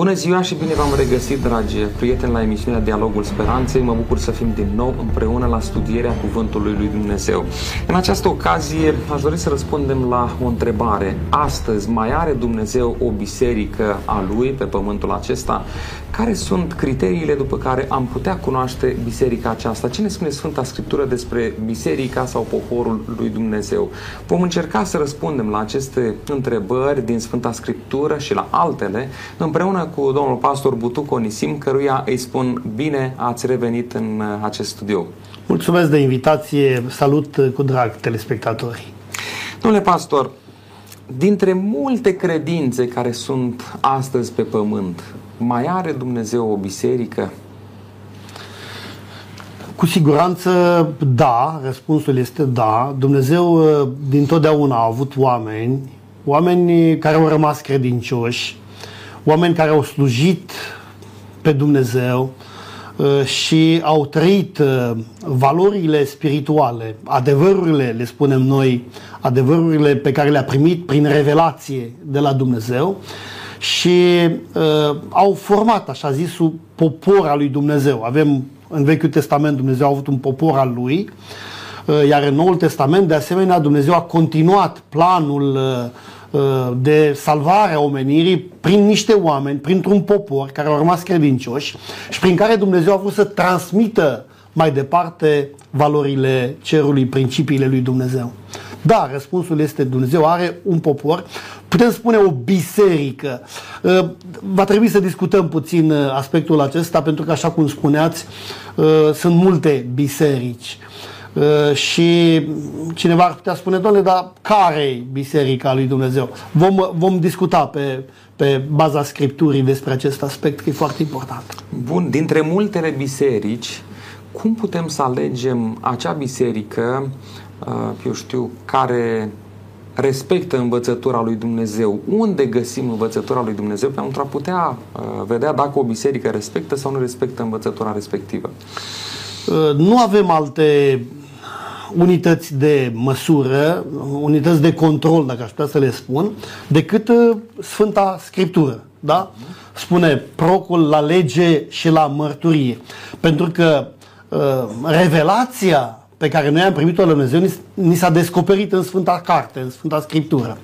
Bună ziua și bine v-am regăsit, dragi prieteni, la emisiunea Dialogul Speranței. Mă bucur să fim din nou împreună la studierea Cuvântului Lui Dumnezeu. În această ocazie aș dori să răspundem la o întrebare. Astăzi mai are Dumnezeu o biserică a Lui pe pământul acesta? Care sunt criteriile după care am putea cunoaște biserica aceasta? Ce ne spune Sfânta Scriptură despre biserica sau poporul lui Dumnezeu? Vom încerca să răspundem la aceste întrebări din Sfânta Scriptură și la altele împreună cu domnul pastor Butuc Onisim, căruia îi spun bine ați revenit în acest studio. Mulțumesc de invitație, salut cu drag telespectatorii. Domnule pastor, dintre multe credințe care sunt astăzi pe pământ, mai are Dumnezeu o biserică? Cu siguranță da, răspunsul este da. Dumnezeu uh, din totdeauna a avut oameni, oameni care au rămas credincioși, oameni care au slujit pe Dumnezeu uh, și au trăit uh, valorile spirituale, adevărurile, le spunem noi, adevărurile pe care le-a primit prin revelație de la Dumnezeu și uh, au format, așa zisul, popor al lui Dumnezeu. Avem în Vechiul Testament Dumnezeu a avut un popor al lui, uh, iar în Noul Testament, de asemenea, Dumnezeu a continuat planul uh, uh, de salvare a omenirii prin niște oameni, printr-un popor care au rămas credincioși și prin care Dumnezeu a vrut să transmită mai departe valorile cerului, principiile lui Dumnezeu. Da, răspunsul este Dumnezeu are un popor, putem spune o biserică. Uh, va trebui să discutăm puțin uh, aspectul acesta, pentru că, așa cum spuneați, uh, sunt multe biserici. Și cineva ar putea spune, doamne, dar care e Biserica lui Dumnezeu? Vom, vom discuta pe, pe baza Scripturii despre acest aspect, că e foarte important. Bun, dintre multele biserici, cum putem să alegem acea biserică Uh, eu știu, care respectă învățătura lui Dumnezeu, unde găsim învățătura lui Dumnezeu pentru a putea uh, vedea dacă o biserică respectă sau nu respectă învățătura respectivă. Uh, nu avem alte unități de măsură, unități de control, dacă aș putea să le spun, decât Sfânta Scriptură. Da? Spune procul la lege și la mărturie. Pentru că revelația pe care noi am primit-o la Dumnezeu ni s-a descoperit în Sfânta Carte, în Sfânta Scriptură.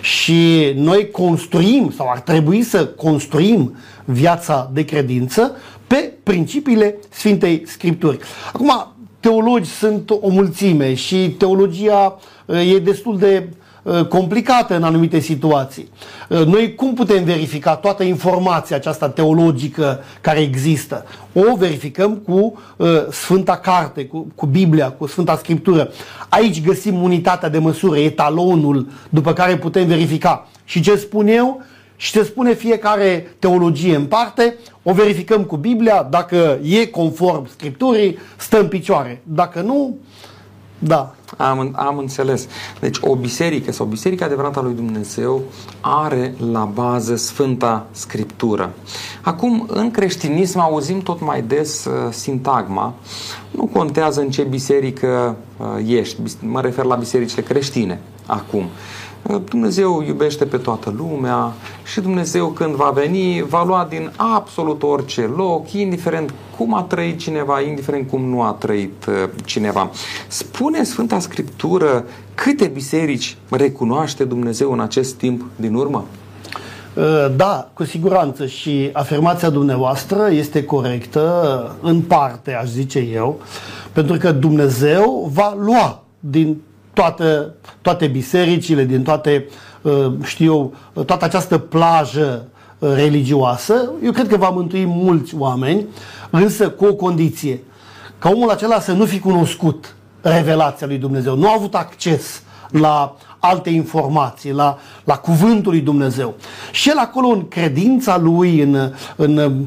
Și noi construim, sau ar trebui să construim viața de credință pe principiile Sfintei Scripturi. Acum, teologi sunt o mulțime și teologia e destul de Uh, complicată în anumite situații. Uh, noi cum putem verifica toată informația aceasta teologică care există? O verificăm cu uh, Sfânta Carte, cu, cu Biblia, cu Sfânta Scriptură. Aici găsim unitatea de măsură, etalonul după care putem verifica. Și ce spun eu? Și ce spune fiecare teologie în parte, o verificăm cu Biblia, dacă e conform Scripturii, stă în picioare. Dacă nu, da. Am, am înțeles. Deci o biserică sau biserica adevărată a lui Dumnezeu are la bază Sfânta Scriptură. Acum, în creștinism auzim tot mai des uh, sintagma. Nu contează în ce biserică uh, ești. Mă refer la bisericile creștine acum. Dumnezeu iubește pe toată lumea și Dumnezeu când va veni va lua din absolut orice loc, indiferent cum a trăit cineva, indiferent cum nu a trăit uh, cineva. Spune Sfânta Scriptură câte biserici recunoaște Dumnezeu în acest timp din urmă? Uh, da, cu siguranță și afirmația dumneavoastră este corectă în parte, aș zice eu, pentru că Dumnezeu va lua din toate, toate bisericile, din toate, uh, știu eu, toată această plajă uh, religioasă, eu cred că va mântui mulți oameni, însă cu o condiție, ca omul acela să nu fi cunoscut revelația lui Dumnezeu, nu a avut acces la alte informații, la, la cuvântul lui Dumnezeu. Și el acolo în credința lui, în, în,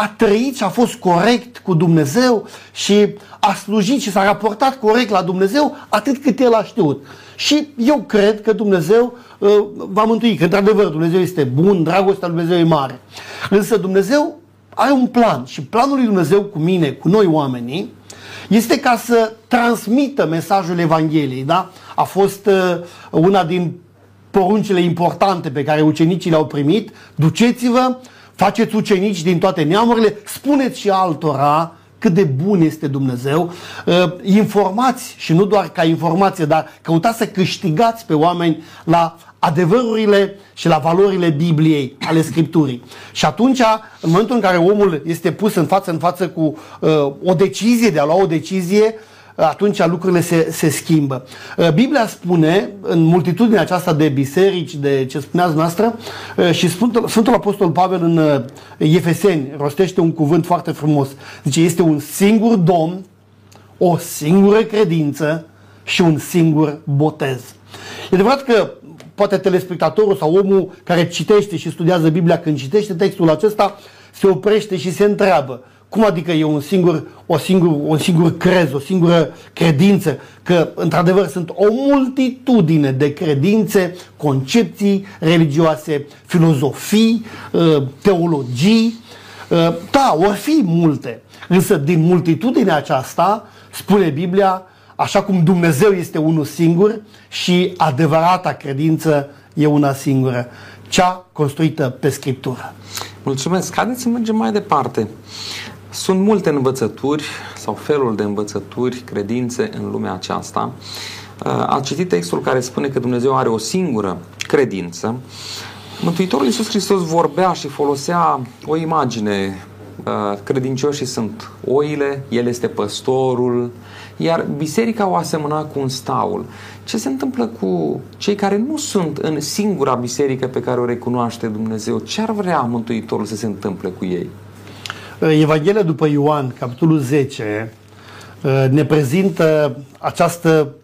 a trăit și a fost corect cu Dumnezeu și a slujit și s-a raportat corect la Dumnezeu atât cât el a știut. Și eu cred că Dumnezeu uh, va mântui, că într-adevăr Dumnezeu este bun, dragostea lui Dumnezeu e mare. Însă Dumnezeu are un plan și planul lui Dumnezeu cu mine, cu noi oamenii, este ca să transmită mesajul Evangheliei, da? A fost uh, una din poruncile importante pe care ucenicii le-au primit. Duceți-vă, faceți ucenici din toate neamurile, spuneți și altora cât de bun este Dumnezeu. Uh, informați și nu doar ca informație, dar căutați să câștigați pe oameni la adevărurile și la valorile Bibliei, ale Scripturii. Și atunci, în momentul în care omul este pus în față în față cu uh, o decizie, de a lua o decizie, atunci lucrurile se, se schimbă. Uh, Biblia spune, în multitudinea aceasta de biserici, de ce spuneați noastră, uh, și Sfântul, Sfântul Apostol Pavel în uh, Efeseni rostește un cuvânt foarte frumos. Zice, este un singur Domn, o singură credință și un singur botez. E adevărat că poate telespectatorul sau omul care citește și studiază Biblia când citește textul acesta se oprește și se întreabă cum adică e un singur, o singur, un singur crez, o singură credință? Că, într-adevăr, sunt o multitudine de credințe, concepții religioase, filozofii, uh, teologii. Uh, da, vor fi multe. Însă, din multitudinea aceasta, spune Biblia, așa cum Dumnezeu este unul singur și adevărata credință e una singură, cea construită pe Scriptură. Mulțumesc. Haideți să mergem mai departe. Sunt multe învățături sau felul de învățături, credințe în lumea aceasta. A citit textul care spune că Dumnezeu are o singură credință. Mântuitorul Iisus Hristos vorbea și folosea o imagine. Credincioșii sunt oile, El este păstorul, iar biserica o asemăna cu un staul. Ce se întâmplă cu cei care nu sunt în singura biserică pe care o recunoaște Dumnezeu? Ce ar vrea Mântuitorul să se întâmple cu ei? Evanghelia după Ioan, capitolul 10, uh, ne prezintă această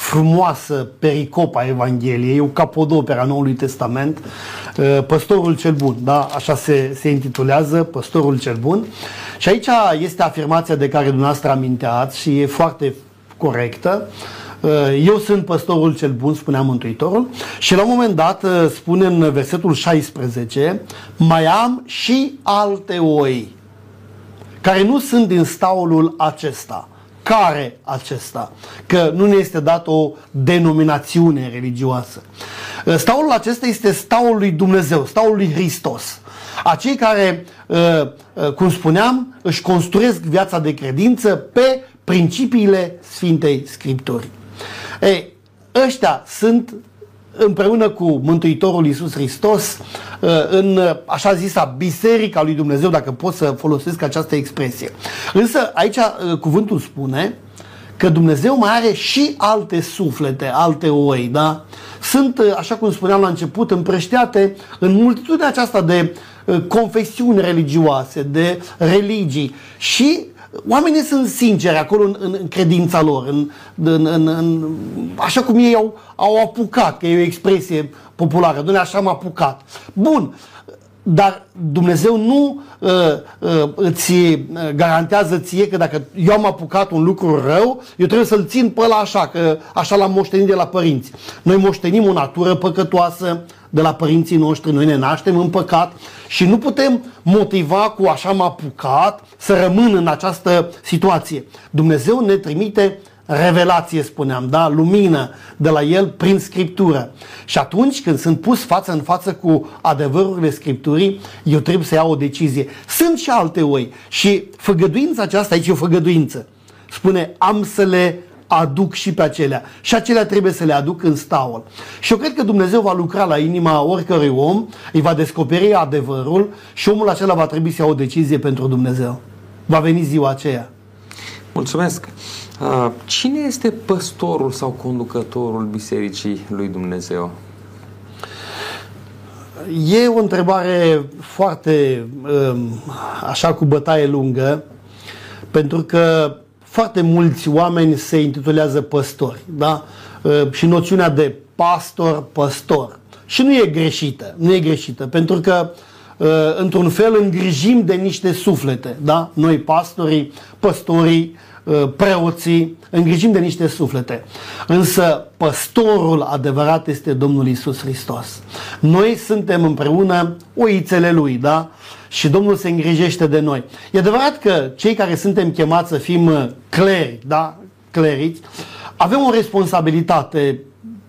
frumoasă pericopa Evangheliei, e o capodopera Noului Testament, uh, Păstorul cel bun, da? așa se, se intitulează, Păstorul cel bun. Și aici este afirmația de care dumneavoastră aminteați și e foarte corectă. Uh, eu sunt păstorul cel bun, spunea Mântuitorul, și la un moment dat spune în versetul 16, mai am și alte oi care nu sunt din staulul acesta. Care acesta? Că nu ne este dat o denominațiune religioasă. Staulul acesta este staul lui Dumnezeu, staul lui Hristos. Acei care, uh, uh, cum spuneam, își construiesc viața de credință pe principiile Sfintei Scripturi. Ei, ăștia sunt împreună cu Mântuitorul Iisus Hristos uh, în uh, așa zisa Biserica lui Dumnezeu, dacă pot să folosesc această expresie. Însă aici uh, cuvântul spune că Dumnezeu mai are și alte suflete, alte oi, da? Sunt, așa cum spuneam la început, împrășteate în multitudinea aceasta de confesiuni religioase, de religii și oamenii sunt sinceri acolo în, în, în credința lor, în, în, în, în, așa cum ei au, au apucat, că e o expresie populară, Dumnezeu așa am apucat. Bun, dar Dumnezeu nu uh, uh, îți uh, garantează ție că dacă eu am apucat un lucru rău, eu trebuie să-l țin pe ăla așa, că așa l-am moștenit de la părinți. Noi moștenim o natură păcătoasă de la părinții noștri, noi ne naștem în păcat și nu putem motiva cu așa am apucat să rămân în această situație. Dumnezeu ne trimite revelație, spuneam, da? lumină de la el prin Scriptură. Și atunci când sunt pus față în față cu adevărurile Scripturii, eu trebuie să iau o decizie. Sunt și alte oi și făgăduința aceasta, aici e o făgăduință. Spune, am să le aduc și pe acelea. Și acelea trebuie să le aduc în staul. Și eu cred că Dumnezeu va lucra la inima oricărui om, îi va descoperi adevărul și omul acela va trebui să ia o decizie pentru Dumnezeu. Va veni ziua aceea. Mulțumesc! Uh, cine este păstorul sau conducătorul Bisericii lui Dumnezeu? E o întrebare foarte um, așa cu bătaie lungă, pentru că foarte mulți oameni se intitulează păstori, da? Uh, și noțiunea de pastor, păstor. Și nu e greșită, nu e greșită, pentru că uh, într-un fel îngrijim de niște suflete, da? Noi pastorii, păstorii, Uh, preoții, îngrijim de niște suflete. Însă păstorul adevărat este Domnul Isus Hristos. Noi suntem împreună oițele Lui, da? Și Domnul se îngrijește de noi. E adevărat că cei care suntem chemați să fim uh, cleri, da? Cleriți, avem o responsabilitate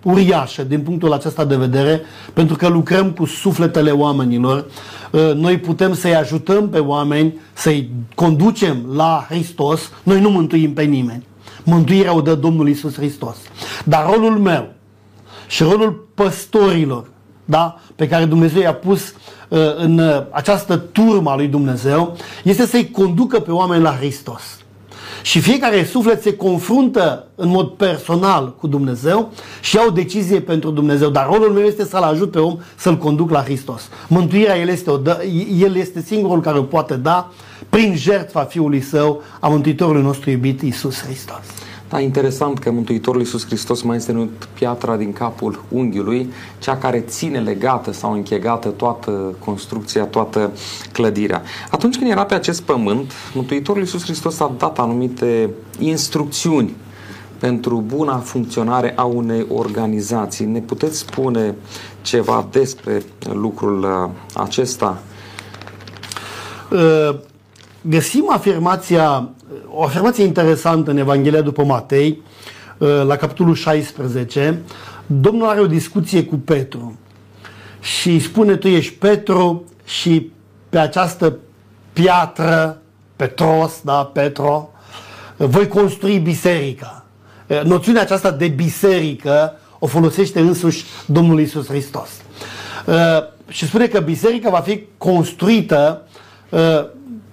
uriașă din punctul acesta de vedere, pentru că lucrăm cu sufletele oamenilor. Uh, noi putem să-i ajutăm pe oameni, să-i conducem la Hristos. Noi nu mântuim pe nimeni. Mântuirea o dă Domnul Isus Hristos. Dar rolul meu și rolul păstorilor, da, pe care Dumnezeu i-a pus uh, în uh, această turmă a lui Dumnezeu, este să-i conducă pe oameni la Hristos. Și fiecare suflet se confruntă în mod personal cu Dumnezeu și ia o decizie pentru Dumnezeu. Dar rolul meu este să-l ajut pe om să-l conduc la Hristos. Mântuirea el este, o dă, el este singurul care o poate da prin jertfa Fiului Său, a Mântuitorului nostru iubit, Iisus Hristos. Da, interesant că Mântuitorul Iisus Hristos mai este numit piatra din capul unghiului, cea care ține legată sau închegată toată construcția, toată clădirea. Atunci când era pe acest pământ, Mântuitorul Iisus Hristos a dat anumite instrucțiuni pentru buna funcționare a unei organizații. Ne puteți spune ceva despre lucrul uh, acesta? Uh, găsim afirmația o afirmație interesantă în Evanghelia după Matei, uh, la capitolul 16, Domnul are o discuție cu Petru și îi spune, tu ești Petru și pe această piatră, Petros, da, Petro, voi construi biserica. Uh, noțiunea aceasta de biserică o folosește însuși Domnul Isus Hristos. Uh, și spune că biserica va fi construită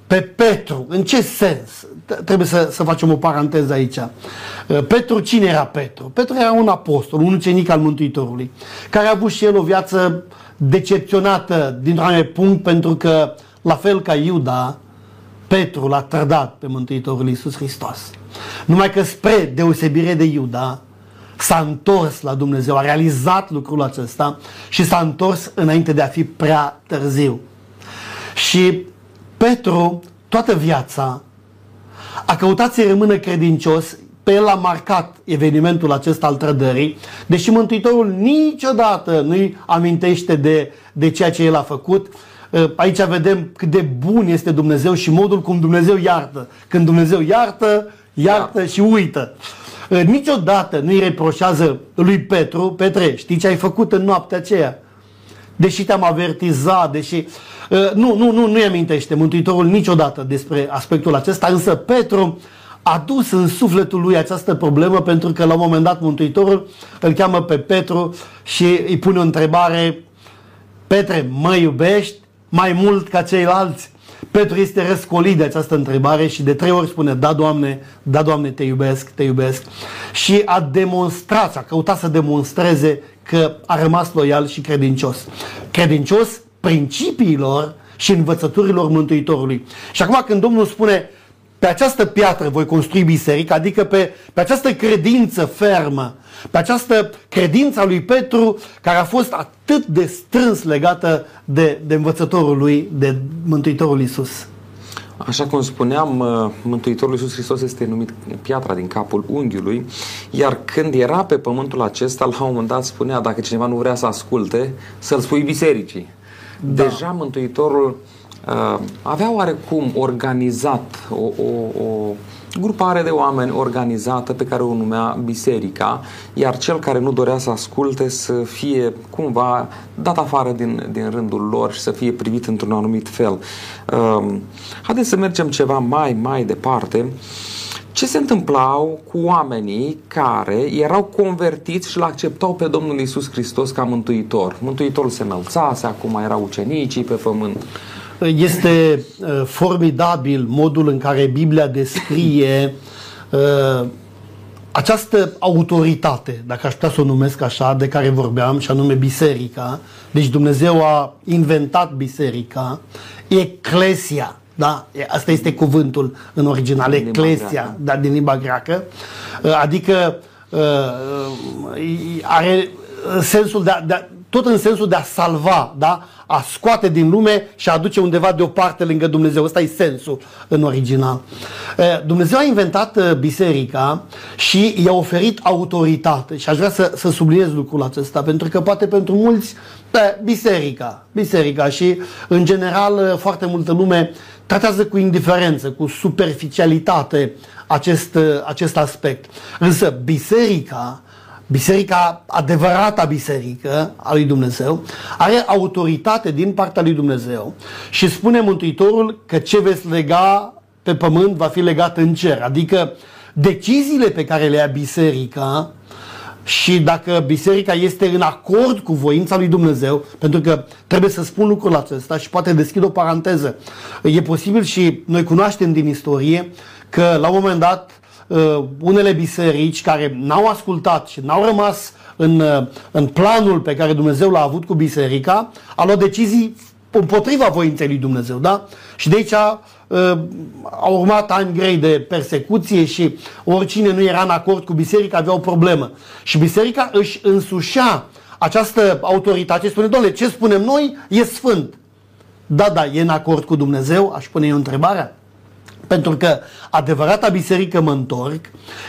pe Petru. În ce sens? Trebuie să, să facem o paranteză aici. Uh, Petru, cine era Petru? Petru era un apostol, un ucenic al Mântuitorului, care a avut și el o viață decepționată dintr-un punct pentru că, la fel ca Iuda, Petru l-a trădat pe Mântuitorul Iisus Hristos. Numai că spre deosebire de Iuda, s-a întors la Dumnezeu, a realizat lucrul acesta și s-a întors înainte de a fi prea târziu. Și Petru, toată viața, a căutat să rămână credincios, pe el a marcat evenimentul acesta al trădării, deși Mântuitorul niciodată nu-i amintește de, de ceea ce el a făcut. Ă, aici vedem cât de bun este Dumnezeu și modul cum Dumnezeu iartă. Când Dumnezeu iartă, iartă da. și uită. Ă, niciodată nu-i reproșează lui Petru, Petre, știi ce ai făcut în noaptea aceea? Deși te-am avertizat, deși Uh, nu, nu, nu, nu-i amintește Mântuitorul niciodată despre aspectul acesta, însă Petru a dus în sufletul lui această problemă pentru că la un moment dat Mântuitorul îl cheamă pe Petru și îi pune o întrebare Petre, mă iubești mai mult ca ceilalți? Petru este răscolit de această întrebare și de trei ori spune Da, Doamne, da, Doamne, te iubesc, te iubesc și a demonstrat, a căutat să demonstreze că a rămas loial și credincios. Credincios principiilor și învățăturilor Mântuitorului. Și acum când Domnul spune pe această piatră voi construi biserică, adică pe, pe această credință fermă, pe această credință a lui Petru, care a fost atât de strâns legată de, de învățătorul lui, de Mântuitorul Isus. Așa cum spuneam, uh, Mântuitorul Iisus Hristos este numit piatra din capul unghiului, iar când era pe pământul acesta, la un moment dat spunea, dacă cineva nu vrea să asculte, să-l spui bisericii. Da. Deja Mântuitorul uh, avea oarecum organizat o, o, o grupare de oameni organizată pe care o numea biserica, iar cel care nu dorea să asculte să fie cumva dat afară din, din rândul lor și să fie privit într-un anumit fel. Uh, haideți să mergem ceva mai, mai departe. Uh, ce se întâmplau cu oamenii care erau convertiți și l acceptau pe Domnul Isus Hristos ca mântuitor. Mântuitorul se înălțase, acum erau ucenicii pe pământ. Este uh, formidabil modul în care Biblia descrie uh, această autoritate, dacă aș putea să o numesc așa, de care vorbeam, și anume biserica. Deci Dumnezeu a inventat biserica, eclesia, da? Asta este cuvântul în original, din eclesia, da, din limba greacă. Uh, adică uh, are sensul de a, de a, tot în sensul de a salva, da? a scoate din lume și a aduce undeva deoparte lângă Dumnezeu. Ăsta e sensul în original. Uh, Dumnezeu a inventat biserica și i-a oferit autoritate și aș vrea să, să subliniez lucrul acesta, pentru că poate pentru mulți, biserica, biserica și în general foarte multă lume tratează cu indiferență, cu superficialitate acest, acest aspect. Însă biserica biserica, adevărata biserică a lui Dumnezeu, are autoritate din partea lui Dumnezeu și spune Mântuitorul că ce veți lega pe pământ va fi legat în cer. Adică deciziile pe care le ia biserica și dacă biserica este în acord cu voința lui Dumnezeu, pentru că trebuie să spun lucrul acesta și poate deschid o paranteză. E posibil și noi cunoaștem din istorie că la un moment dat uh, unele biserici care n-au ascultat și n-au rămas în, uh, în planul pe care Dumnezeu l-a avut cu biserica, au luat decizii împotriva voinței lui Dumnezeu, da? Și de aici uh, au urmat ani grei de persecuție și oricine nu era în acord cu biserica avea o problemă. Și biserica își însușea această autoritate, spune, doamne, ce spunem noi e sfânt. Da, da, e în acord cu Dumnezeu? Aș pune eu întrebarea. Pentru că adevărata biserică mă întorc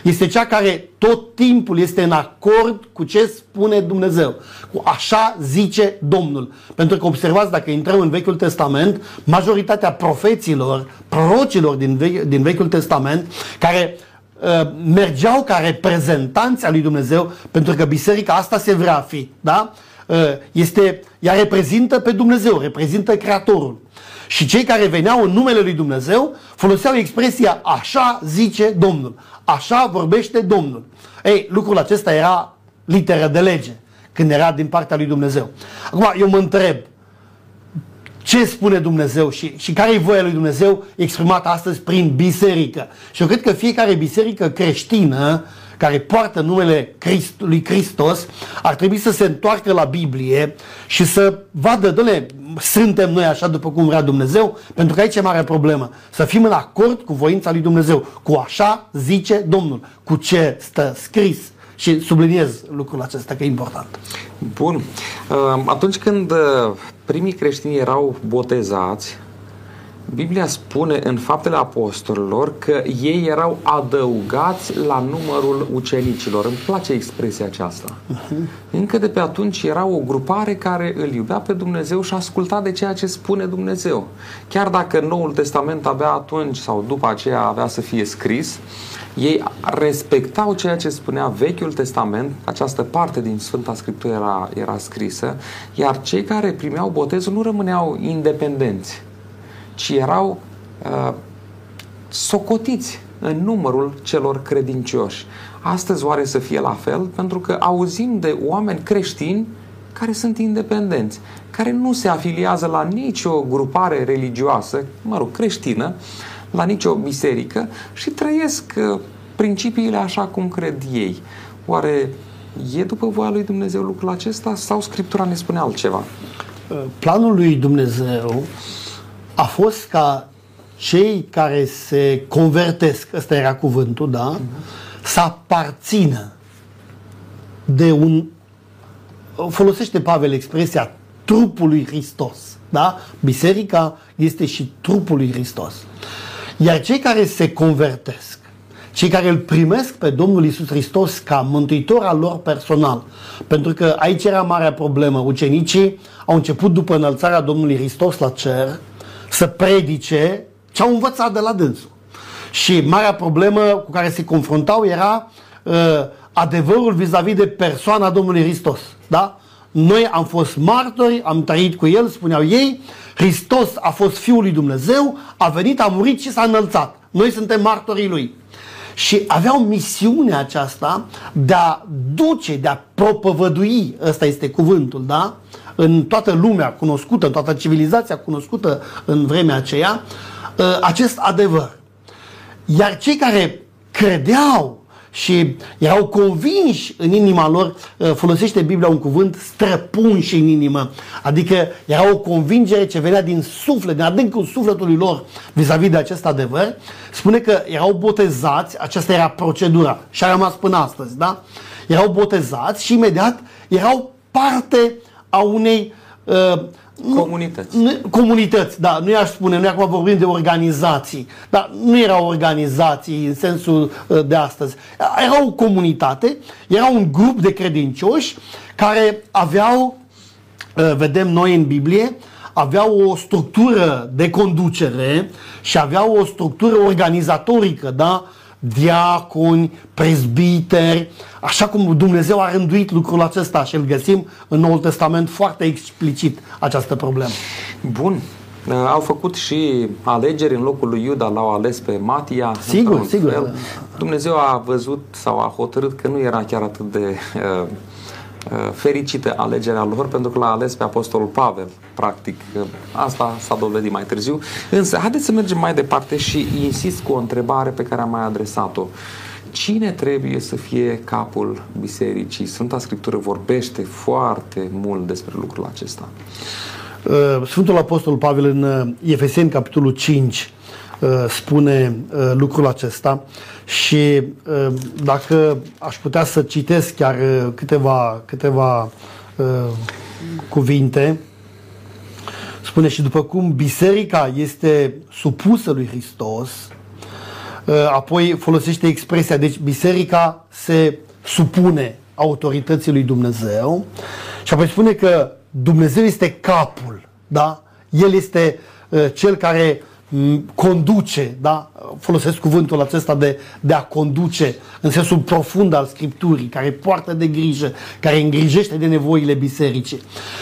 este cea care tot timpul este în acord cu ce spune Dumnezeu. Cu așa zice Domnul. Pentru că observați, dacă intrăm în Vechiul Testament, majoritatea profeților, prorocilor din, Ve- din Vechiul Testament, care uh, mergeau ca reprezentanți al lui Dumnezeu, pentru că biserica asta se vrea fi, da? Uh, este, ea reprezintă pe Dumnezeu, reprezintă Creatorul. Și cei care veneau în numele lui Dumnezeu foloseau expresia așa zice Domnul, așa vorbește Domnul. Ei, lucrul acesta era literă de lege când era din partea lui Dumnezeu. Acum, eu mă întreb, ce spune Dumnezeu și, și care e voia lui Dumnezeu exprimată astăzi prin biserică. Și eu cred că fiecare biserică creștină care poartă numele Christ, lui Hristos ar trebui să se întoarcă la Biblie și să vadă, doamne, suntem noi așa după cum vrea Dumnezeu? Pentru că aici e mare problemă. Să fim în acord cu voința lui Dumnezeu. Cu așa zice Domnul. Cu ce stă scris. Și subliniez lucrul acesta că e important. Bun. Uh, atunci când uh, primii creștini erau botezați, Biblia spune în faptele apostolilor că ei erau adăugați la numărul ucenicilor. Îmi place expresia aceasta. Uh-huh. Încă de pe atunci era o grupare care îl iubea pe Dumnezeu și asculta de ceea ce spune Dumnezeu. Chiar dacă Noul Testament abia atunci sau după aceea avea să fie scris, ei respectau ceea ce spunea Vechiul Testament, această parte din Sfânta Scriptură era, era scrisă, iar cei care primeau botezul nu rămâneau independenți ci erau uh, socotiți în numărul celor credincioși. Astăzi oare să fie la fel? Pentru că auzim de oameni creștini care sunt independenți, care nu se afiliază la nicio grupare religioasă, mă rog, creștină, la nicio biserică și trăiesc uh, principiile așa cum cred ei. Oare e după voia lui Dumnezeu lucrul acesta sau Scriptura ne spune altceva? Planul lui Dumnezeu a fost ca cei care se convertesc, ăsta era cuvântul, da, uh-huh. să aparțină de un, folosește Pavel expresia trupul lui Hristos, da? Biserica este și trupul lui Hristos. Iar cei care se convertesc, cei care îl primesc pe Domnul Isus Hristos ca mântuitor al lor personal, pentru că aici era marea problemă. Ucenicii au început după înălțarea Domnului Hristos la cer, să predice ce au învățat de la dânsul. Și marea problemă cu care se confruntau era uh, adevărul vis-a-vis de persoana Domnului Hristos. Da? Noi am fost martori, am trăit cu El, spuneau ei, Hristos a fost Fiul lui Dumnezeu, a venit, a murit și s-a înălțat. Noi suntem martorii Lui. Și aveau misiunea aceasta de a duce, de a propovădui, ăsta este cuvântul, da? În toată lumea cunoscută, în toată civilizația cunoscută în vremea aceea, ă, acest adevăr. Iar cei care credeau și erau convinși în inima lor, ă, folosește Biblia un cuvânt, străpunși în inimă. Adică era o convingere ce venea din suflet, din adâncul sufletului lor vis-a-vis de acest adevăr. Spune că erau botezați, aceasta era procedura și a rămas până astăzi, da? Erau botezați și imediat erau parte a unei uh, comunități. Nu, comunități, da, nu i-aș spune, noi acum vorbim de organizații, dar nu erau organizații în sensul uh, de astăzi. Era o comunitate, era un grup de credincioși care aveau, uh, vedem noi în Biblie, aveau o structură de conducere și aveau o structură organizatorică, da? Diaconi, prezbiteri, așa cum Dumnezeu a rânduit lucrul acesta și îl găsim în Noul Testament foarte explicit această problemă. Bun, Uh, au făcut și alegeri în locul lui Iuda, l-au ales pe Matia. Sigur, sigur. Fel. Dumnezeu a văzut sau a hotărât că nu era chiar atât de uh, uh, fericită alegerea lor pentru că l-a ales pe Apostolul Pavel, practic. Asta s-a dovedit mai târziu. Însă, haideți să mergem mai departe și insist cu o întrebare pe care am mai adresat-o. Cine trebuie să fie capul bisericii? Sfânta Scriptură vorbește foarte mult despre lucrul acesta. Uh, Sfântul Apostol Pavel în uh, Efeseni, capitolul 5, uh, spune lucrul acesta și dacă aș putea să citesc chiar câteva, câteva cuvinte, spune și după cum biserica este supusă lui Hristos, apoi folosește expresia, deci biserica se supune autorității lui Dumnezeu și apoi spune că Dumnezeu este capul, da? El este uh, cel care m- conduce, da? Folosesc cuvântul acesta de, de a conduce în sensul profund al Scripturii, care poartă de grijă, care îngrijește de nevoile bisericii.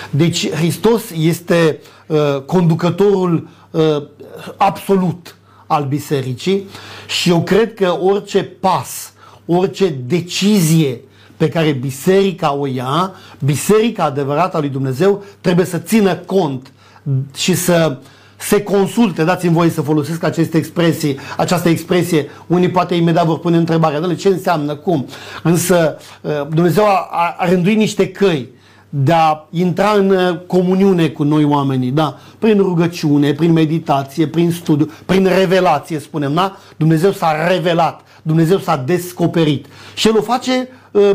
Deci Hristos este uh, conducătorul uh, absolut al bisericii și eu cred că orice pas, orice decizie pe care biserica o ia, biserica adevărată a lui Dumnezeu, trebuie să țină cont și să se consulte, dați-mi voie să folosesc aceste expresii, această expresie, unii poate imediat vor pune întrebarea, Dă ce înseamnă, cum? Însă uh, Dumnezeu a, a rânduit niște căi de a intra în uh, comuniune cu noi oamenii, da? Prin rugăciune, prin meditație, prin studiu, prin revelație, spunem, da? Dumnezeu s-a revelat, Dumnezeu s-a descoperit și El o face uh,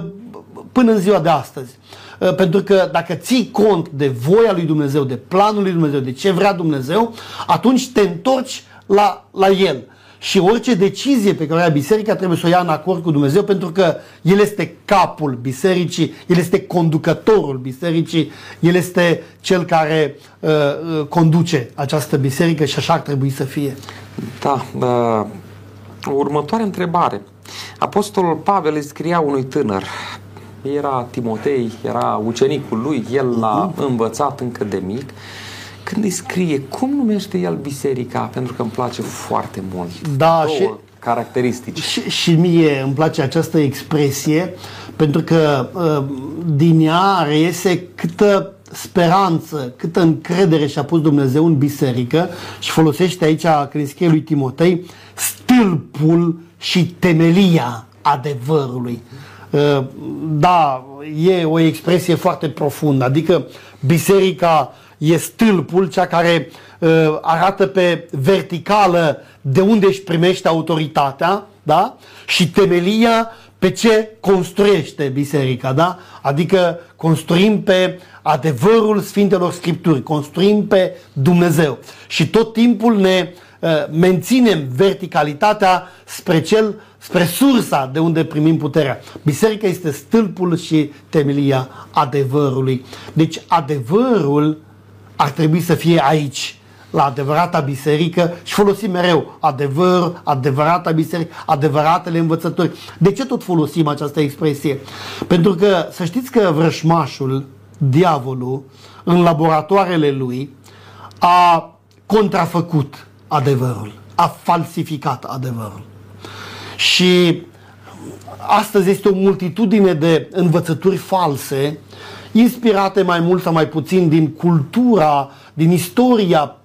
până în ziua de astăzi. Uh, pentru că dacă ții cont de voia lui Dumnezeu, de planul lui Dumnezeu, de ce vrea Dumnezeu, atunci te întorci la, la El. Și orice decizie pe care o ia biserica trebuie să o ia în acord cu Dumnezeu pentru că El este capul bisericii, El este conducătorul bisericii, El este cel care uh, uh conduce această biserică și așa ar trebui să fie. Da, uh, următoarea întrebare. Apostolul Pavel îi scria unui tânăr, era Timotei, era ucenicul lui, el l-a mhm. învățat încă de mic. Când îi scrie, cum numește el biserica? Pentru că îmi place foarte mult. Da, Două și, caracteristici. Și, și mie îmi place această expresie, pentru că uh, din ea reiese câtă speranță, câtă încredere și-a pus Dumnezeu în biserică și folosește aici, când scrie lui Timotei, stâlpul și temelia adevărului. Uh, da, e o expresie foarte profundă, adică biserica e stâlpul, cea care uh, arată pe verticală de unde își primește autoritatea, da? Și temelia pe ce construiește biserica, da? Adică construim pe adevărul Sfintelor Scripturi, construim pe Dumnezeu și tot timpul ne uh, menținem verticalitatea spre cel spre sursa de unde primim puterea. Biserica este stâlpul și temelia adevărului. Deci adevărul ar trebui să fie aici, la adevărata biserică și folosim mereu adevăr, adevărata biserică, adevăratele învățători. De ce tot folosim această expresie? Pentru că să știți că vrășmașul, diavolul, în laboratoarele lui, a contrafăcut adevărul, a falsificat adevărul. Și astăzi este o multitudine de învățături false, inspirate mai mult sau mai puțin din cultura, din istoria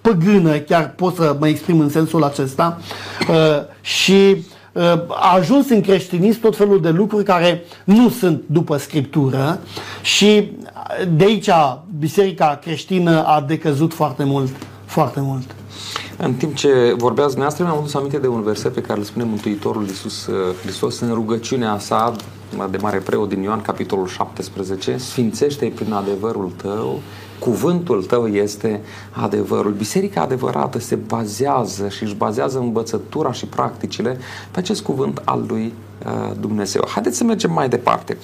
păgână, chiar pot să mă exprim în sensul acesta, uh, și uh, a ajuns în creștinism tot felul de lucruri care nu sunt după Scriptură și de aici biserica creștină a decăzut foarte mult, foarte mult. În timp ce vorbeați dumneavoastră, mi-am adus aminte de un verset pe care îl spune Mântuitorul Iisus uh, Hristos în rugăciunea sa de mare preot din Ioan, capitolul 17, sfințește-i prin adevărul tău, cuvântul tău este adevărul. Biserica adevărată se bazează și își bazează învățătura și practicile pe acest cuvânt al lui Uh, Dumnezeu. Haideți să mergem mai departe.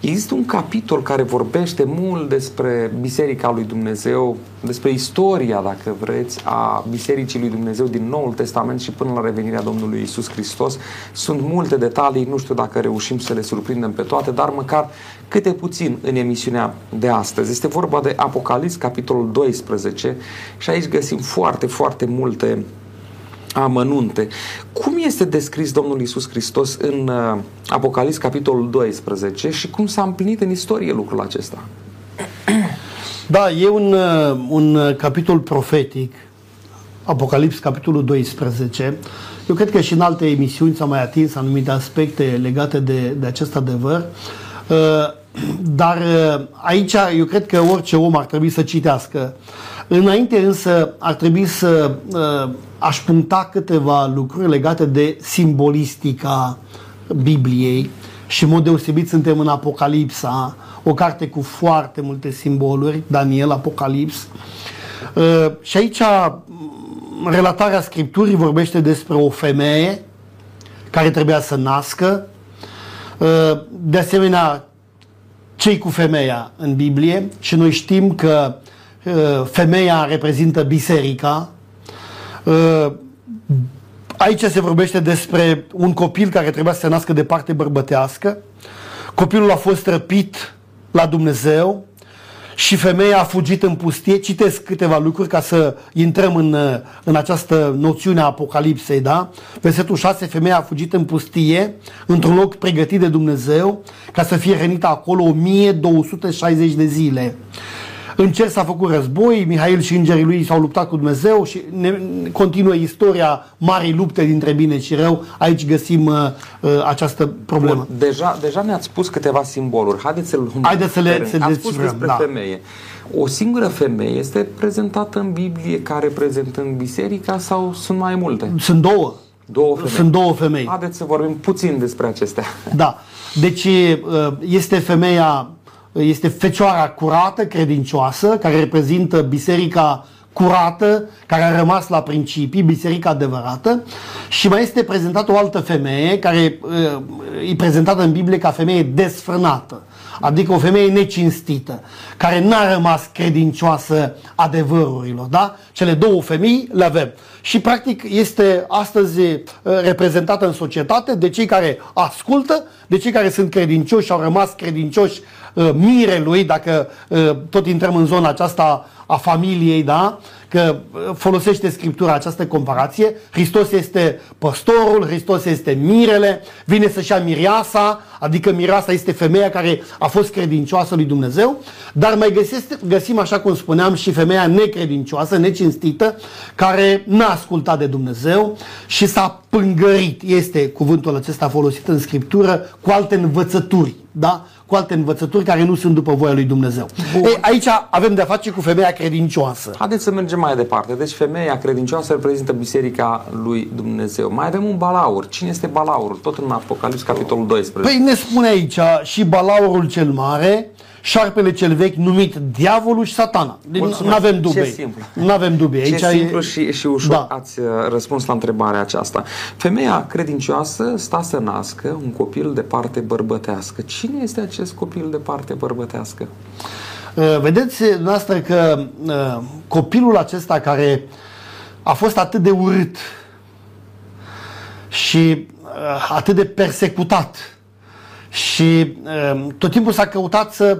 Există un capitol care vorbește mult despre Biserica lui Dumnezeu, despre istoria, dacă vreți, a Bisericii lui Dumnezeu din Noul Testament și până la revenirea Domnului Isus Hristos. Sunt multe detalii, nu știu dacă reușim să le surprindem pe toate, dar măcar câte puțin în emisiunea de astăzi. Este vorba de Apocalips, capitolul 12 și aici găsim foarte, foarte multe amănunte. Cum este descris Domnul Isus Hristos în uh, Apocalips, capitolul 12 și cum s-a împlinit în istorie lucrul acesta? Da, e un, uh, un capitol profetic, Apocalips, capitolul 12. Eu cred că și în alte emisiuni s-au mai atins anumite aspecte legate de, de acest adevăr. Uh, dar aici eu cred că orice om ar trebui să citească. Înainte însă ar trebui să aș puncta câteva lucruri legate de simbolistica Bibliei și în mod deosebit suntem în Apocalipsa, o carte cu foarte multe simboluri, Daniel, Apocalips. Uh, și aici mm, relatarea Scripturii vorbește despre o femeie care trebuia să nască. Uh, de asemenea, cei cu femeia în Biblie și noi știm că uh, femeia reprezintă biserica, Uh, aici se vorbește despre un copil care trebuia să se nască de parte bărbătească. Copilul a fost răpit la Dumnezeu și femeia a fugit în pustie. Citesc câteva lucruri ca să intrăm în, uh, în această noțiune a Apocalipsei, da? Versetul 6, femeia a fugit în pustie, într-un loc pregătit de Dumnezeu, ca să fie rănită acolo 1260 de zile. În cer s-a făcut război, Mihail și îngerii lui s-au luptat cu Dumnezeu și ne, continuă istoria marii lupte dintre bine și rău. Aici găsim uh, uh, această problemă. Bun, deja, deja ne-ați spus câteva simboluri. Haideți să, Haideți să le să Ați spus despre da. femeie. O singură femeie este prezentată în Biblie ca reprezentând biserica sau sunt mai multe? Sunt două. Două femei. Sunt două femei. Haideți să vorbim puțin despre acestea. Da. Deci uh, este femeia este fecioara curată, credincioasă, care reprezintă biserica curată, care a rămas la principii, biserica adevărată și mai este prezentată o altă femeie care uh, e prezentată în Biblie ca femeie desfrânată, adică o femeie necinstită, care n-a rămas credincioasă adevărurilor, da? Cele două femei le avem. Și practic este astăzi uh, reprezentată în societate de cei care ascultă, de cei care sunt credincioși și au rămas credincioși Uh, mirelui, dacă uh, tot intrăm în zona aceasta a familiei, da? că uh, folosește Scriptura această comparație. Hristos este păstorul, Hristos este mirele, vine să-și ia mireasa, adică mireasa este femeia care a fost credincioasă lui Dumnezeu, dar mai găsesc, găsim, așa cum spuneam, și femeia necredincioasă, necinstită, care n-a ascultat de Dumnezeu și s-a pângărit, este cuvântul acesta folosit în Scriptură, cu alte învățături, da? Cu alte învățături care nu sunt după voia lui Dumnezeu. Ei, aici avem de-a face cu femeia credincioasă. Haideți să mergem mai departe. Deci femeia credincioasă reprezintă biserica lui Dumnezeu. Mai avem un balaur. Cine este balaurul? Tot în Apocalips, capitolul 12. Păi ne spune aici și balaurul cel mare, șarpele cel vechi numit diavolul și satana. Nu avem dubii. Ce simplu. Nu avem dubii. Aici Ce simplu e... și, și ușor da. ați uh, răspuns la întrebarea aceasta. Femeia credincioasă sta să nască un copil de parte bărbătească. Cine este acest copil de parte bărbătească? Uh, vedeți, noastră, că uh, copilul acesta care a fost atât de urât și atât de persecutat, și uh, tot timpul s-a căutat să,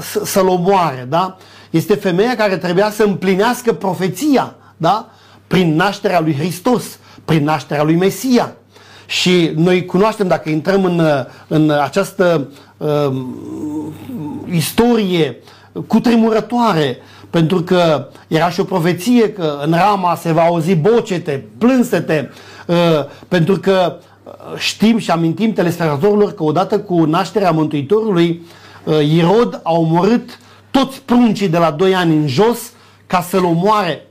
să, să-l omoare, da? Este femeia care trebuia să împlinească profeția, da? Prin nașterea lui Hristos, prin nașterea lui Mesia. Și noi cunoaștem, dacă intrăm în, în această uh, istorie cutremurătoare, pentru că era și o profeție că în Rama se va auzi bocete, plânsete, uh, pentru că știm și amintim telespectatorilor că odată cu nașterea Mântuitorului, uh, Irod a omorât toți pruncii de la 2 ani în jos ca să-l omoare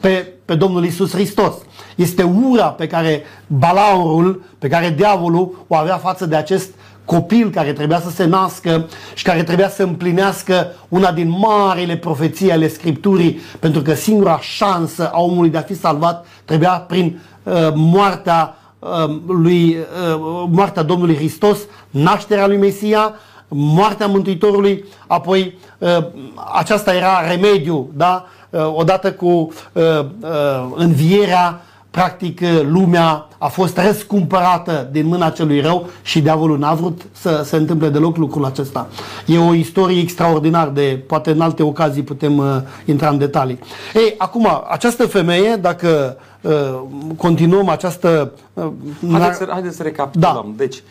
pe, pe Domnul Isus Hristos. Este ura pe care balaurul, pe care diavolul o avea față de acest copil care trebuia să se nască și care trebuia să împlinească una din marile profeții ale Scripturii, pentru că singura șansă a omului de a fi salvat trebuia prin uh, moartea uh, lui, uh, moartea Domnului Hristos, nașterea lui Mesia, moartea Mântuitorului, apoi uh, aceasta era remediu, da? Uh, odată cu uh, uh, învierea practic lumea a fost răscumpărată din mâna celui rău și diavolul n-a vrut să se întâmple deloc lucrul acesta. E o istorie extraordinar de, poate în alte ocazii putem uh, intra în detalii. Ei, acum, această femeie, dacă uh, continuăm această... Uh, haideți, să, haideți să recapitulăm. Da. Deci, uh,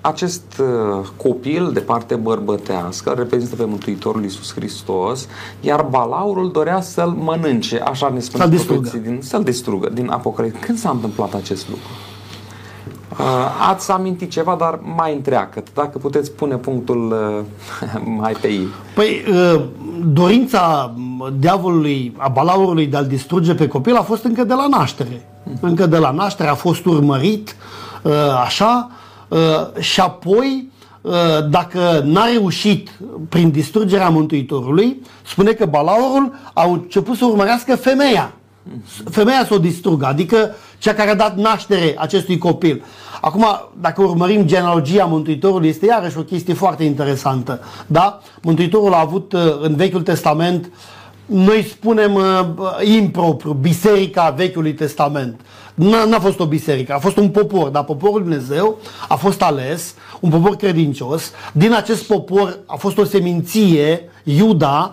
acest uh, copil de parte bărbătească reprezintă pe Mântuitorul Iisus Hristos, iar balaurul dorea să-l mănânce, așa ne spune să-l distrugă. Din, să-l distrugă din Apocalipsă. Când s-a întâmplat acest lucru? Uh, ați amintit ceva, dar mai întreagă. Dacă puteți pune punctul uh, mai pe ei. Păi, uh, dorința diavolului, a balaurului de a-l distruge pe copil a fost încă de la naștere. Încă de la naștere a fost urmărit, uh, așa, Uh, și apoi, uh, dacă n-a reușit prin distrugerea Mântuitorului, spune că balaurul a început să urmărească femeia. Femeia să o distrugă, adică cea care a dat naștere acestui copil. Acum, dacă urmărim genealogia Mântuitorului, este iarăși o chestie foarte interesantă. Da? Mântuitorul a avut uh, în Vechiul Testament, noi spunem impropriu, Biserica Vechiului Testament. N-a fost o biserică, a fost un popor, dar poporul Dumnezeu a fost ales, un popor credincios. Din acest popor a fost o seminție, Iuda,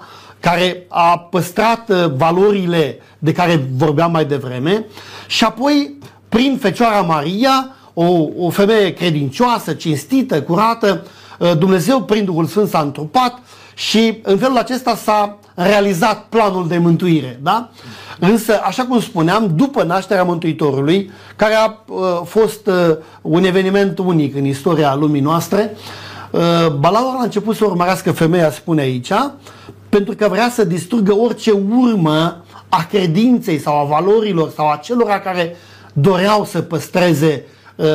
care a păstrat uh, valorile de care vorbeam mai devreme și apoi, prin Fecioara Maria, o, o femeie credincioasă, cinstită, curată, uh, Dumnezeu, prin Duhul Sfânt, s-a întrupat și în felul acesta s-a realizat planul de mântuire. Da? Însă, așa cum spuneam, după nașterea Mântuitorului, care a uh, fost uh, un eveniment unic în istoria lumii noastre, uh, Balaur a început să urmărească femeia, spune aici, pentru că vrea să distrugă orice urmă a credinței sau a valorilor sau a celor care doreau să păstreze uh,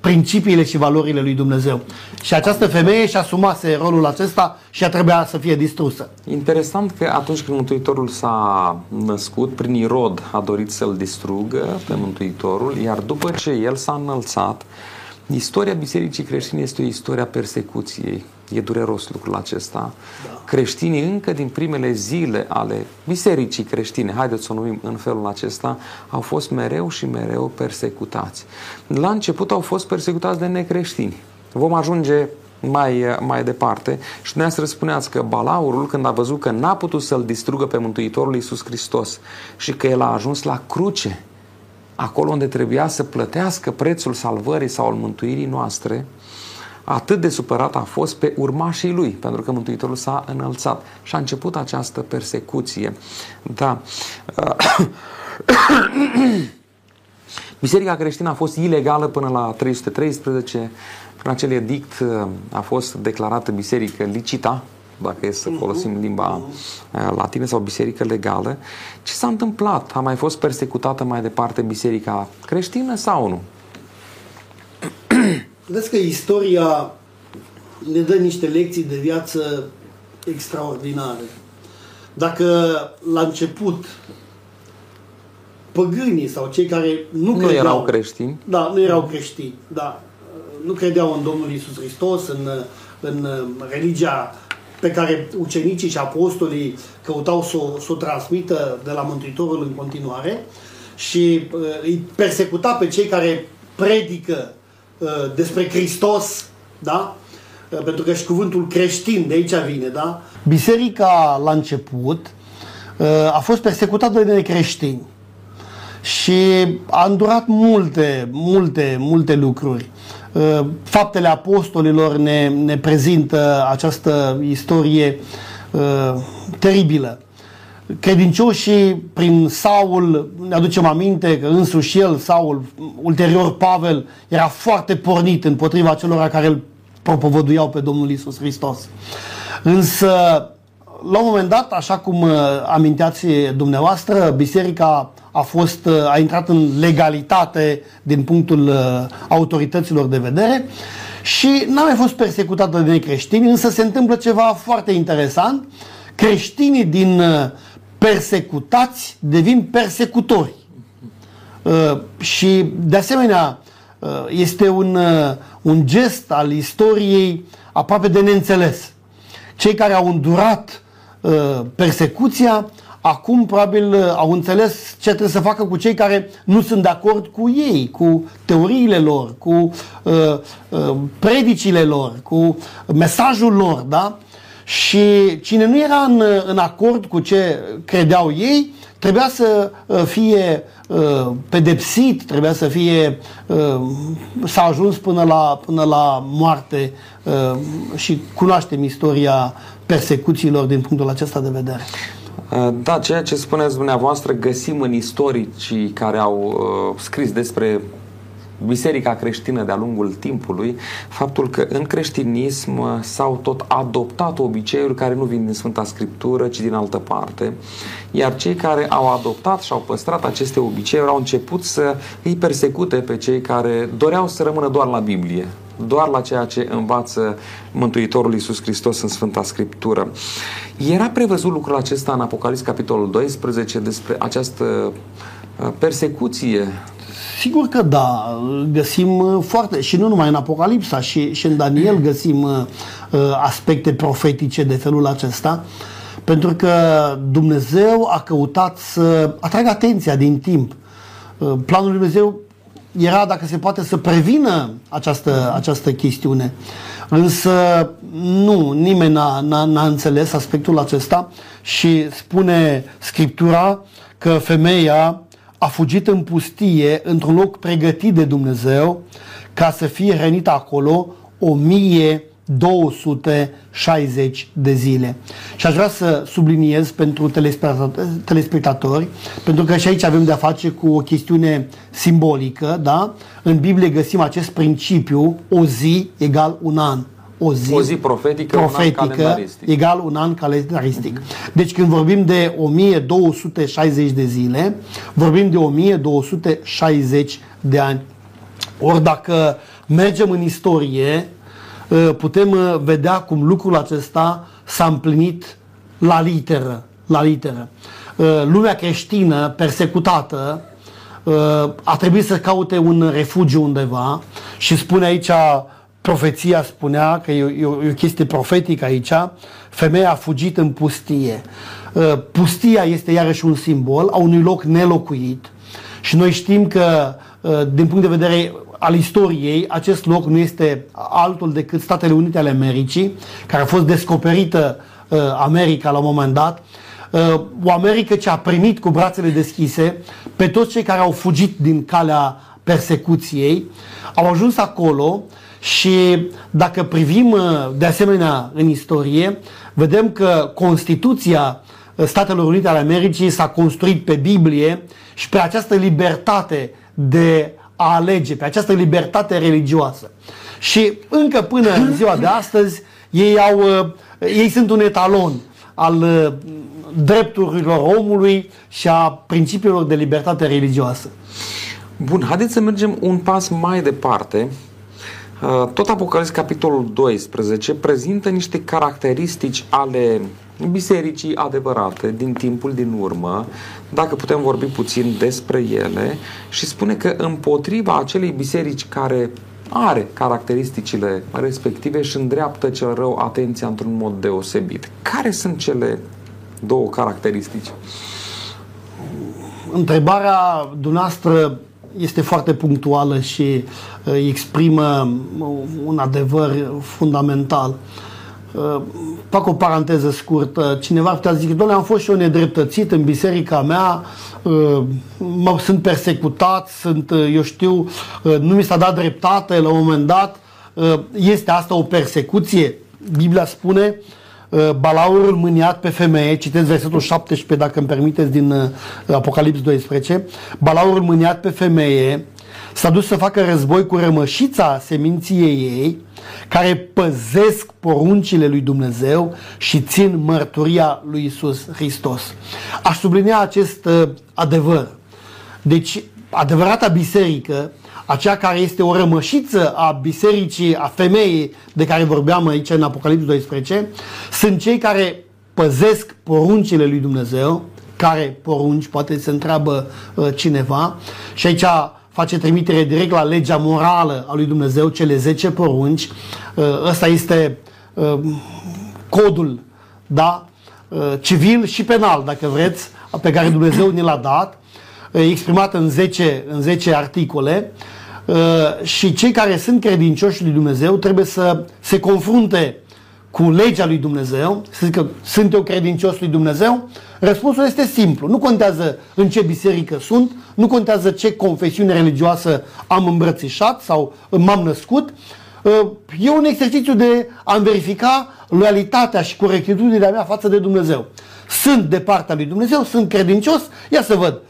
principiile și valorile lui Dumnezeu. Și această femeie și asumase rolul acesta și a trebuia să fie distrusă. Interesant că atunci când Mântuitorul s-a născut, prin Irod a dorit să-l distrugă pe Mântuitorul, iar după ce el s-a înălțat, istoria Bisericii creștine este o istorie a persecuției. E dureros lucrul acesta. Da. Creștinii încă din primele zile ale bisericii creștine, haideți să o numim în felul acesta, au fost mereu și mereu persecutați. La început au fost persecutați de necreștini. Vom ajunge mai, mai departe și dumneavoastră spuneați că Balaurul, când a văzut că n-a putut să-l distrugă pe Mântuitorul Iisus Hristos și că el a ajuns la cruce, acolo unde trebuia să plătească prețul salvării sau al mântuirii noastre, atât de supărat a fost pe urmașii lui, pentru că Mântuitorul s-a înălțat și a început această persecuție. Da. Biserica creștină a fost ilegală până la 313. Prin acel edict uh, a fost declarată biserică licita, dacă e să mhm. folosim limba uh, latină sau biserică legală. Ce s-a întâmplat? A mai fost persecutată mai departe biserica creștină sau nu? Vedeți că istoria ne dă niște lecții de viață extraordinare. Dacă la început păgânii sau cei care nu, nu credeau, erau creștini. Da, nu erau creștini, da. Nu credeau în Domnul Isus Hristos, în, în religia pe care ucenicii și apostolii căutau să o, să o transmită de la Mântuitorul în continuare și uh, îi persecuta pe cei care predică uh, despre Hristos, da? Uh, pentru că și cuvântul creștin de aici vine, da? Biserica la început uh, a fost persecutată de creștini și a îndurat multe, multe, multe lucruri. Uh, faptele apostolilor ne, ne prezintă această istorie uh, teribilă. Credincioșii prin Saul, ne aducem aminte că însuși el, Saul, ulterior Pavel, era foarte pornit împotriva celor care îl propovăduiau pe Domnul Isus Hristos. Însă la un moment dat, așa cum uh, aminteați dumneavoastră, biserica a fost, uh, a intrat în legalitate din punctul uh, autorităților de vedere și n-a mai fost persecutată de necreștini, însă se întâmplă ceva foarte interesant. Creștinii din uh, persecutați devin persecutori. Uh, și, de asemenea, uh, este un, un gest al istoriei aproape de neînțeles. Cei care au îndurat persecuția acum probabil uh, au înțeles ce trebuie să facă cu cei care nu sunt de acord cu ei, cu teoriile lor, cu uh, uh, predicile lor, cu mesajul lor, da? Și cine nu era în, în acord cu ce credeau ei, trebuia să uh, fie uh, pedepsit, trebuia să fie uh, s-a ajuns până la, până la moarte uh, și cunoaștem istoria persecuțiilor din punctul acesta de vedere. Uh, da, ceea ce spuneți dumneavoastră găsim în istoricii care au uh, scris despre biserica creștină de-a lungul timpului, faptul că în creștinism uh, s-au tot adoptat obiceiuri care nu vin din Sfânta Scriptură, ci din altă parte, iar cei care au adoptat și au păstrat aceste obiceiuri au început să îi persecute pe cei care doreau să rămână doar la Biblie, doar la ceea ce învață Mântuitorul Iisus Hristos în Sfânta Scriptură. Era prevăzut lucrul acesta în Apocalips, capitolul 12, despre această uh, persecuție Sigur că da, găsim uh, foarte, și nu numai în Apocalipsa, și, și în Daniel găsim uh, aspecte profetice de felul acesta, pentru că Dumnezeu a căutat să atragă atenția din timp. Planul lui Dumnezeu era, dacă se poate, să prevină această, această chestiune. Însă nu, nimeni n-a, n-a, n-a înțeles aspectul acesta și spune Scriptura că femeia a fugit în pustie, într-un loc pregătit de Dumnezeu, ca să fie hrănită acolo o mie 260 de zile. Și aș vrea să subliniez pentru telespectatori, pentru că și aici avem de-a face cu o chestiune simbolică, da? În Biblie găsim acest principiu, o zi egal un an. O zi, o zi profetică, profetică un an egal un an calendaristic. Uh-huh. Deci când vorbim de 1260 de zile, vorbim de 1260 de ani. Ori dacă mergem în istorie, Uh, putem uh, vedea cum lucrul acesta s-a împlinit la literă. La literă. Uh, lumea creștină persecutată a trebuit să caute un refugiu undeva și spune aici profeția spunea că e o, e o chestie profetică aici, femeia a fugit în pustie. Pustia este iarăși un simbol a unui loc nelocuit. Și noi știm că din punct de vedere al istoriei, acest loc nu este altul decât Statele Unite ale Americii, care a fost descoperită uh, America la un moment dat, uh, o Americă ce a primit cu brațele deschise pe toți cei care au fugit din calea persecuției, au ajuns acolo și dacă privim uh, de asemenea în istorie, vedem că Constituția Statelor Unite ale Americii s-a construit pe Biblie și pe această libertate de a alege, pe această libertate religioasă. Și încă până în ziua de astăzi, ei, au, uh, ei sunt un etalon al uh, drepturilor omului și a principiilor de libertate religioasă. Bun, haideți să mergem un pas mai departe. Uh, tot Apocalips, capitolul 12, prezintă niște caracteristici ale bisericii adevărate din timpul din urmă, dacă putem vorbi puțin despre ele, și spune că împotriva acelei biserici care are caracteristicile respective și îndreaptă cel rău atenția într-un mod deosebit. Care sunt cele două caracteristici? Întrebarea dumneavoastră este foarte punctuală și uh, exprimă un adevăr fundamental. Uh, Uh, fac o paranteză scurtă. Cineva putea zice, doamne, am fost și eu nedreptățit în biserica mea, uh, mă, sunt persecutat, sunt, uh, eu știu, nu mi s-a dat dreptate la un moment dat. Este asta o persecuție? Biblia spune, balaurul mâniat pe femeie, citesc versetul 17 dacă îmi permiteți din Apocalips 12, balaurul mâniat pe femeie s-a dus să facă război cu rămășița seminției ei, care păzesc poruncile lui Dumnezeu și țin mărturia lui Isus Hristos. Aș sublinia acest uh, adevăr. Deci, adevărata biserică aceea care este o rămășiță a bisericii, a femeii de care vorbeam aici în Apocalipsa 12, sunt cei care păzesc poruncile lui Dumnezeu, care porunci, poate se întreabă uh, cineva, și aici face trimitere direct la legea morală a lui Dumnezeu, cele 10 porunci. Uh, ăsta este uh, codul, da? Uh, civil și penal, dacă vreți, pe care Dumnezeu ne l-a dat, uh, exprimat în 10, în 10 articole. Uh, și cei care sunt credincioși lui Dumnezeu trebuie să se confrunte cu legea lui Dumnezeu, să zică, sunt eu credincios lui Dumnezeu? Răspunsul este simplu. Nu contează în ce biserică sunt, nu contează ce confesiune religioasă am îmbrățișat sau m-am născut. E un exercițiu de a verifica loialitatea și corectitudinea mea față de Dumnezeu. Sunt de partea lui Dumnezeu, sunt credincios, ia să văd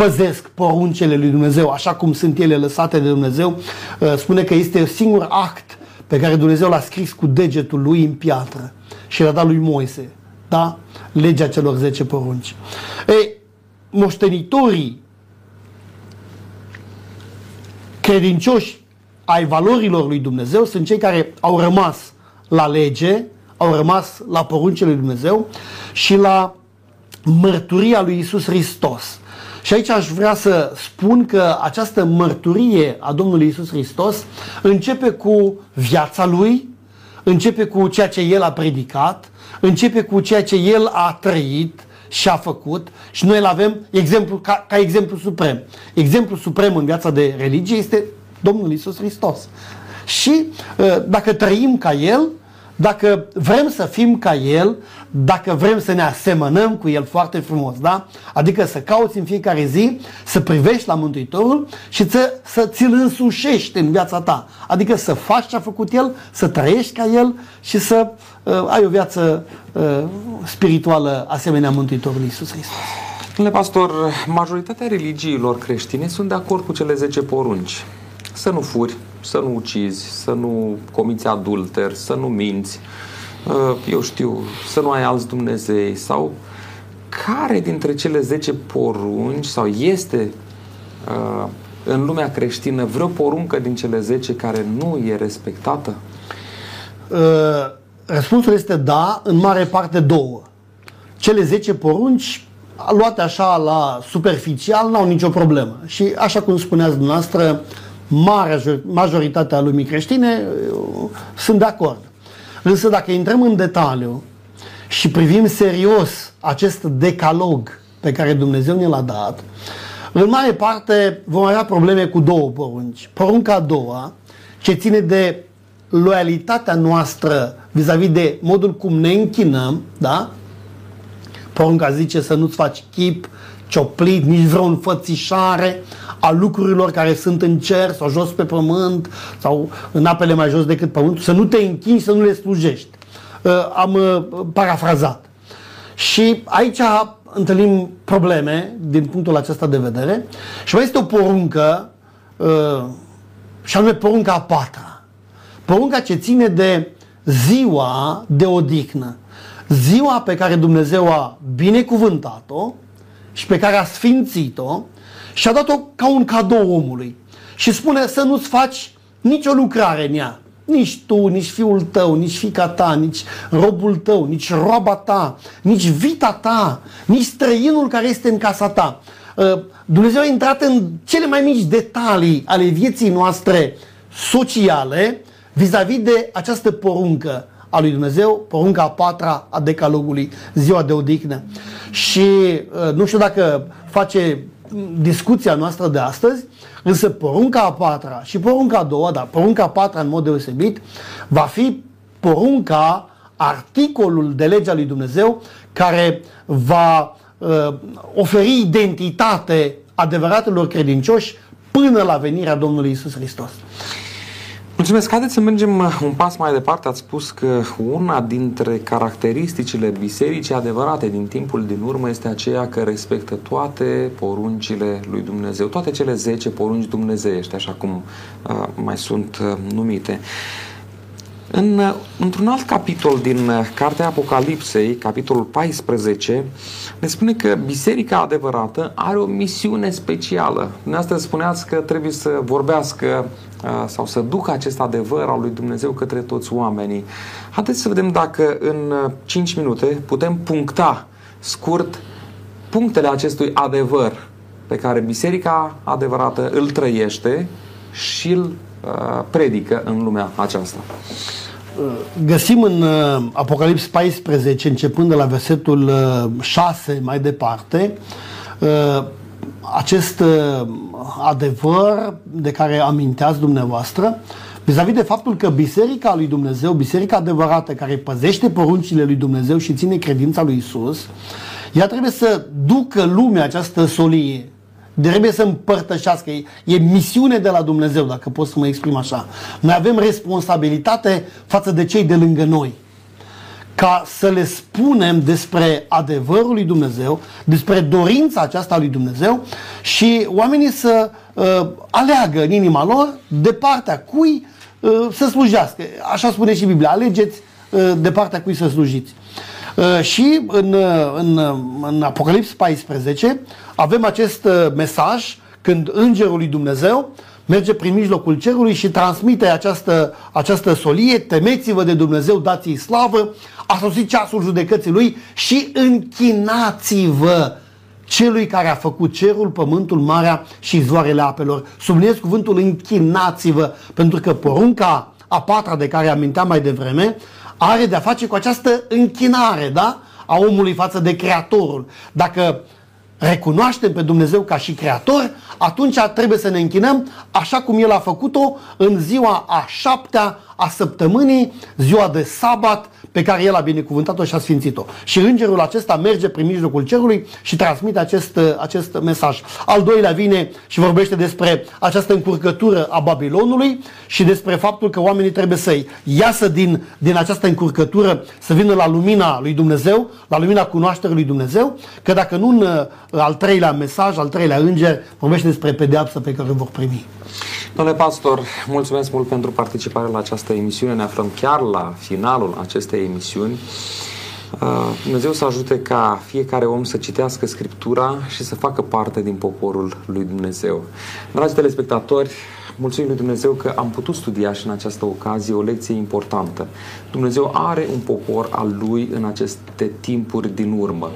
păzesc poruncele lui Dumnezeu așa cum sunt ele lăsate de Dumnezeu, spune că este singur act pe care Dumnezeu l-a scris cu degetul lui în piatră și l-a dat lui Moise. Da? Legea celor 10 porunci. Ei, moștenitorii credincioși ai valorilor lui Dumnezeu sunt cei care au rămas la lege, au rămas la poruncile lui Dumnezeu și la mărturia lui Isus Hristos. Și aici aș vrea să spun că această mărturie a Domnului Isus Hristos începe cu viața Lui, începe cu ceea ce El a predicat, începe cu ceea ce El a trăit și a făcut și noi îl avem exemplu, ca, ca exemplu suprem. Exemplu suprem în viața de religie este Domnul Isus Hristos. Și ă, dacă trăim ca El, dacă vrem să fim ca El, dacă vrem să ne asemănăm cu El foarte frumos, da? Adică să cauți în fiecare zi, să privești la Mântuitorul și să, să ți-L însușești în viața ta. Adică să faci ce a făcut El, să trăiești ca El și să uh, ai o viață uh, spirituală asemenea Mântuitorului Iisus Hristos. Domnule pastor, majoritatea religiilor creștine sunt de acord cu cele 10 porunci. Să nu furi, să nu ucizi, să nu comiți adulter, să nu minți, uh, eu știu, să nu ai alți Dumnezei sau care dintre cele 10 porunci sau este uh, în lumea creștină vreo poruncă din cele 10 care nu e respectată? Uh, răspunsul este da, în mare parte două. Cele 10 porunci luate așa la superficial n-au nicio problemă. Și așa cum spuneați dumneavoastră, marea majoritatea lumii creștine sunt de acord. Însă dacă intrăm în detaliu și privim serios acest decalog pe care Dumnezeu ne l-a dat, în mare parte vom avea probleme cu două porunci. Porunca a doua, ce ține de loialitatea noastră vis-a-vis de modul cum ne închinăm, da? Porunca zice să nu-ți faci chip, cioplit, nici vreo înfățișare a lucrurilor care sunt în cer sau jos pe pământ sau în apele mai jos decât pământul, să nu te închini, să nu le slujești. Uh, am uh, parafrazat. Și aici întâlnim probleme din punctul acesta de vedere și mai este o poruncă uh, și anume porunca a patra. Porunca ce ține de ziua de odihnă. Ziua pe care Dumnezeu a binecuvântat-o și pe care a sfințit-o și a dat-o ca un cadou omului. Și spune să nu-ți faci nicio lucrare în ea. Nici tu, nici fiul tău, nici fica ta, nici robul tău, nici roaba ta, nici vita ta, nici străinul care este în casa ta. Uh, Dumnezeu a intrat în cele mai mici detalii ale vieții noastre sociale vis-a-vis de această poruncă a lui Dumnezeu, porunca a patra a decalogului, ziua de odihnă. Și uh, nu știu dacă face discuția noastră de astăzi, însă porunca a patra și porunca a doua, dar porunca a patra în mod deosebit, va fi porunca, articolul de legea lui Dumnezeu care va uh, oferi identitate adevăratelor credincioși până la venirea Domnului Isus Hristos. Mulțumesc. Haideți să mergem uh, un pas mai departe. Ați spus că una dintre caracteristicile bisericii adevărate din timpul din urmă este aceea că respectă toate poruncile lui Dumnezeu, toate cele 10 porunci dumnezeiești, așa cum uh, mai sunt uh, numite. În, într-un alt capitol din Cartea Apocalipsei, capitolul 14, ne spune că Biserica adevărată are o misiune specială. Dumneavoastră spuneați că trebuie să vorbească sau să ducă acest adevăr al lui Dumnezeu către toți oamenii. Haideți să vedem dacă în 5 minute putem puncta scurt punctele acestui adevăr pe care Biserica adevărată îl trăiește și îl predică în lumea aceasta. Găsim în Apocalips 14, începând de la versetul 6 mai departe, acest adevăr de care aminteați dumneavoastră, vis-a-vis de faptul că Biserica lui Dumnezeu, Biserica adevărată care păzește poruncile lui Dumnezeu și ține credința lui Isus, ea trebuie să ducă lumea această solie trebuie să împărtășească. E, e misiune de la Dumnezeu, dacă pot să mă exprim așa. Noi avem responsabilitate față de cei de lângă noi ca să le spunem despre adevărul lui Dumnezeu, despre dorința aceasta lui Dumnezeu și oamenii să uh, aleagă în inima lor de partea cui uh, să slujească. Așa spune și Biblia, alegeți uh, de partea cui să slujiți. Uh, și în, uh, în, uh, în Apocalips 14 avem acest mesaj când Îngerul lui Dumnezeu merge prin mijlocul cerului și transmite această, această solie, temeți-vă de Dumnezeu, dați-i slavă, a sosit ceasul judecății lui și închinați-vă celui care a făcut cerul, pământul, marea și zoarele apelor. Subliniez cuvântul închinați-vă, pentru că porunca a patra de care aminteam mai devreme, are de-a face cu această închinare, da? A omului față de Creatorul. Dacă recunoaștem pe Dumnezeu ca și Creator, atunci trebuie să ne închinăm așa cum El a făcut-o în ziua a șaptea a săptămânii, ziua de sabat, pe care El a binecuvântat-o și a sfințit-o. Și îngerul acesta merge prin mijlocul cerului și transmite acest, acest mesaj. Al doilea vine și vorbește despre această încurcătură a Babilonului și despre faptul că oamenii trebuie să iasă din, din această încurcătură, să vină la lumina lui Dumnezeu, la lumina cunoașterii lui Dumnezeu, că dacă nu în al treilea mesaj, al treilea înger, vorbește despre pedeapsă pe care o vor primi. Domnule pastor, mulțumesc mult pentru participarea la această emisiune. Ne aflăm chiar la finalul acestei emisiuni. Uh, Dumnezeu să ajute ca fiecare om să citească Scriptura și să facă parte din poporul lui Dumnezeu. Dragi telespectatori, mulțumim lui Dumnezeu că am putut studia și în această ocazie o lecție importantă. Dumnezeu are un popor al lui în aceste timpuri din urmă.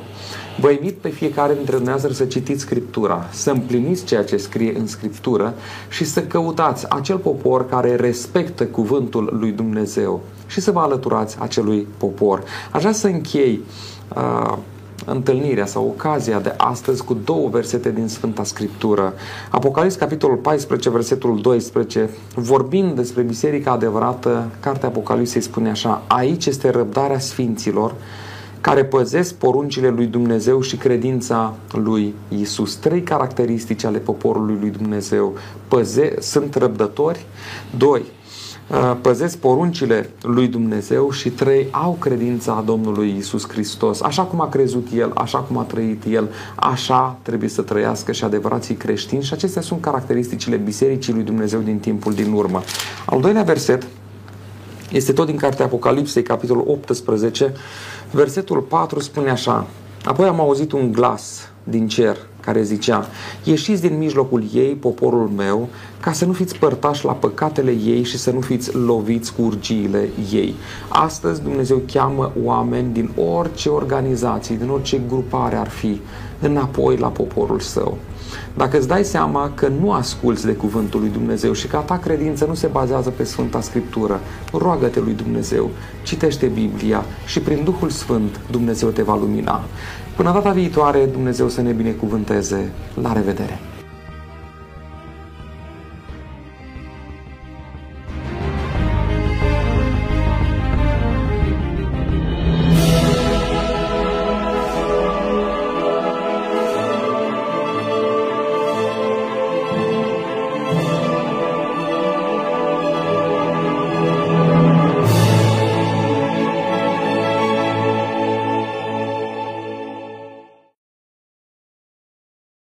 Vă invit pe fiecare dintre dumneavoastră să citiți Scriptura, să împliniți ceea ce scrie în Scriptură și să căutați acel popor care respectă cuvântul lui Dumnezeu și să vă alăturați acelui popor. Aș vrea să închei uh, întâlnirea sau ocazia de astăzi cu două versete din Sfânta Scriptură. Apocalips, capitolul 14, versetul 12, vorbind despre biserica adevărată, cartea Apocalipsei spune așa, aici este răbdarea sfinților, care păzesc poruncile lui Dumnezeu și credința lui Isus. Trei caracteristici ale poporului lui Dumnezeu. Păze, sunt răbdători. Doi, uh, păzesc poruncile lui Dumnezeu și trei, au credința Domnului Isus Hristos. Așa cum a crezut El, așa cum a trăit El, așa trebuie să trăiască și adevărații creștini și acestea sunt caracteristicile Bisericii lui Dumnezeu din timpul din urmă. Al doilea verset este tot din cartea Apocalipsei, capitolul 18, Versetul 4 spune așa, Apoi am auzit un glas din cer care zicea, ieșiți din mijlocul ei, poporul meu, ca să nu fiți părtași la păcatele ei și să nu fiți loviți cu urgiile ei. Astăzi Dumnezeu cheamă oameni din orice organizație, din orice grupare ar fi, înapoi la poporul său. Dacă îți dai seama că nu asculți de cuvântul lui Dumnezeu și că a ta credință nu se bazează pe Sfânta Scriptură, roagă-te lui Dumnezeu, citește Biblia și prin Duhul Sfânt Dumnezeu te va lumina. Până data viitoare, Dumnezeu să ne binecuvânteze. La revedere!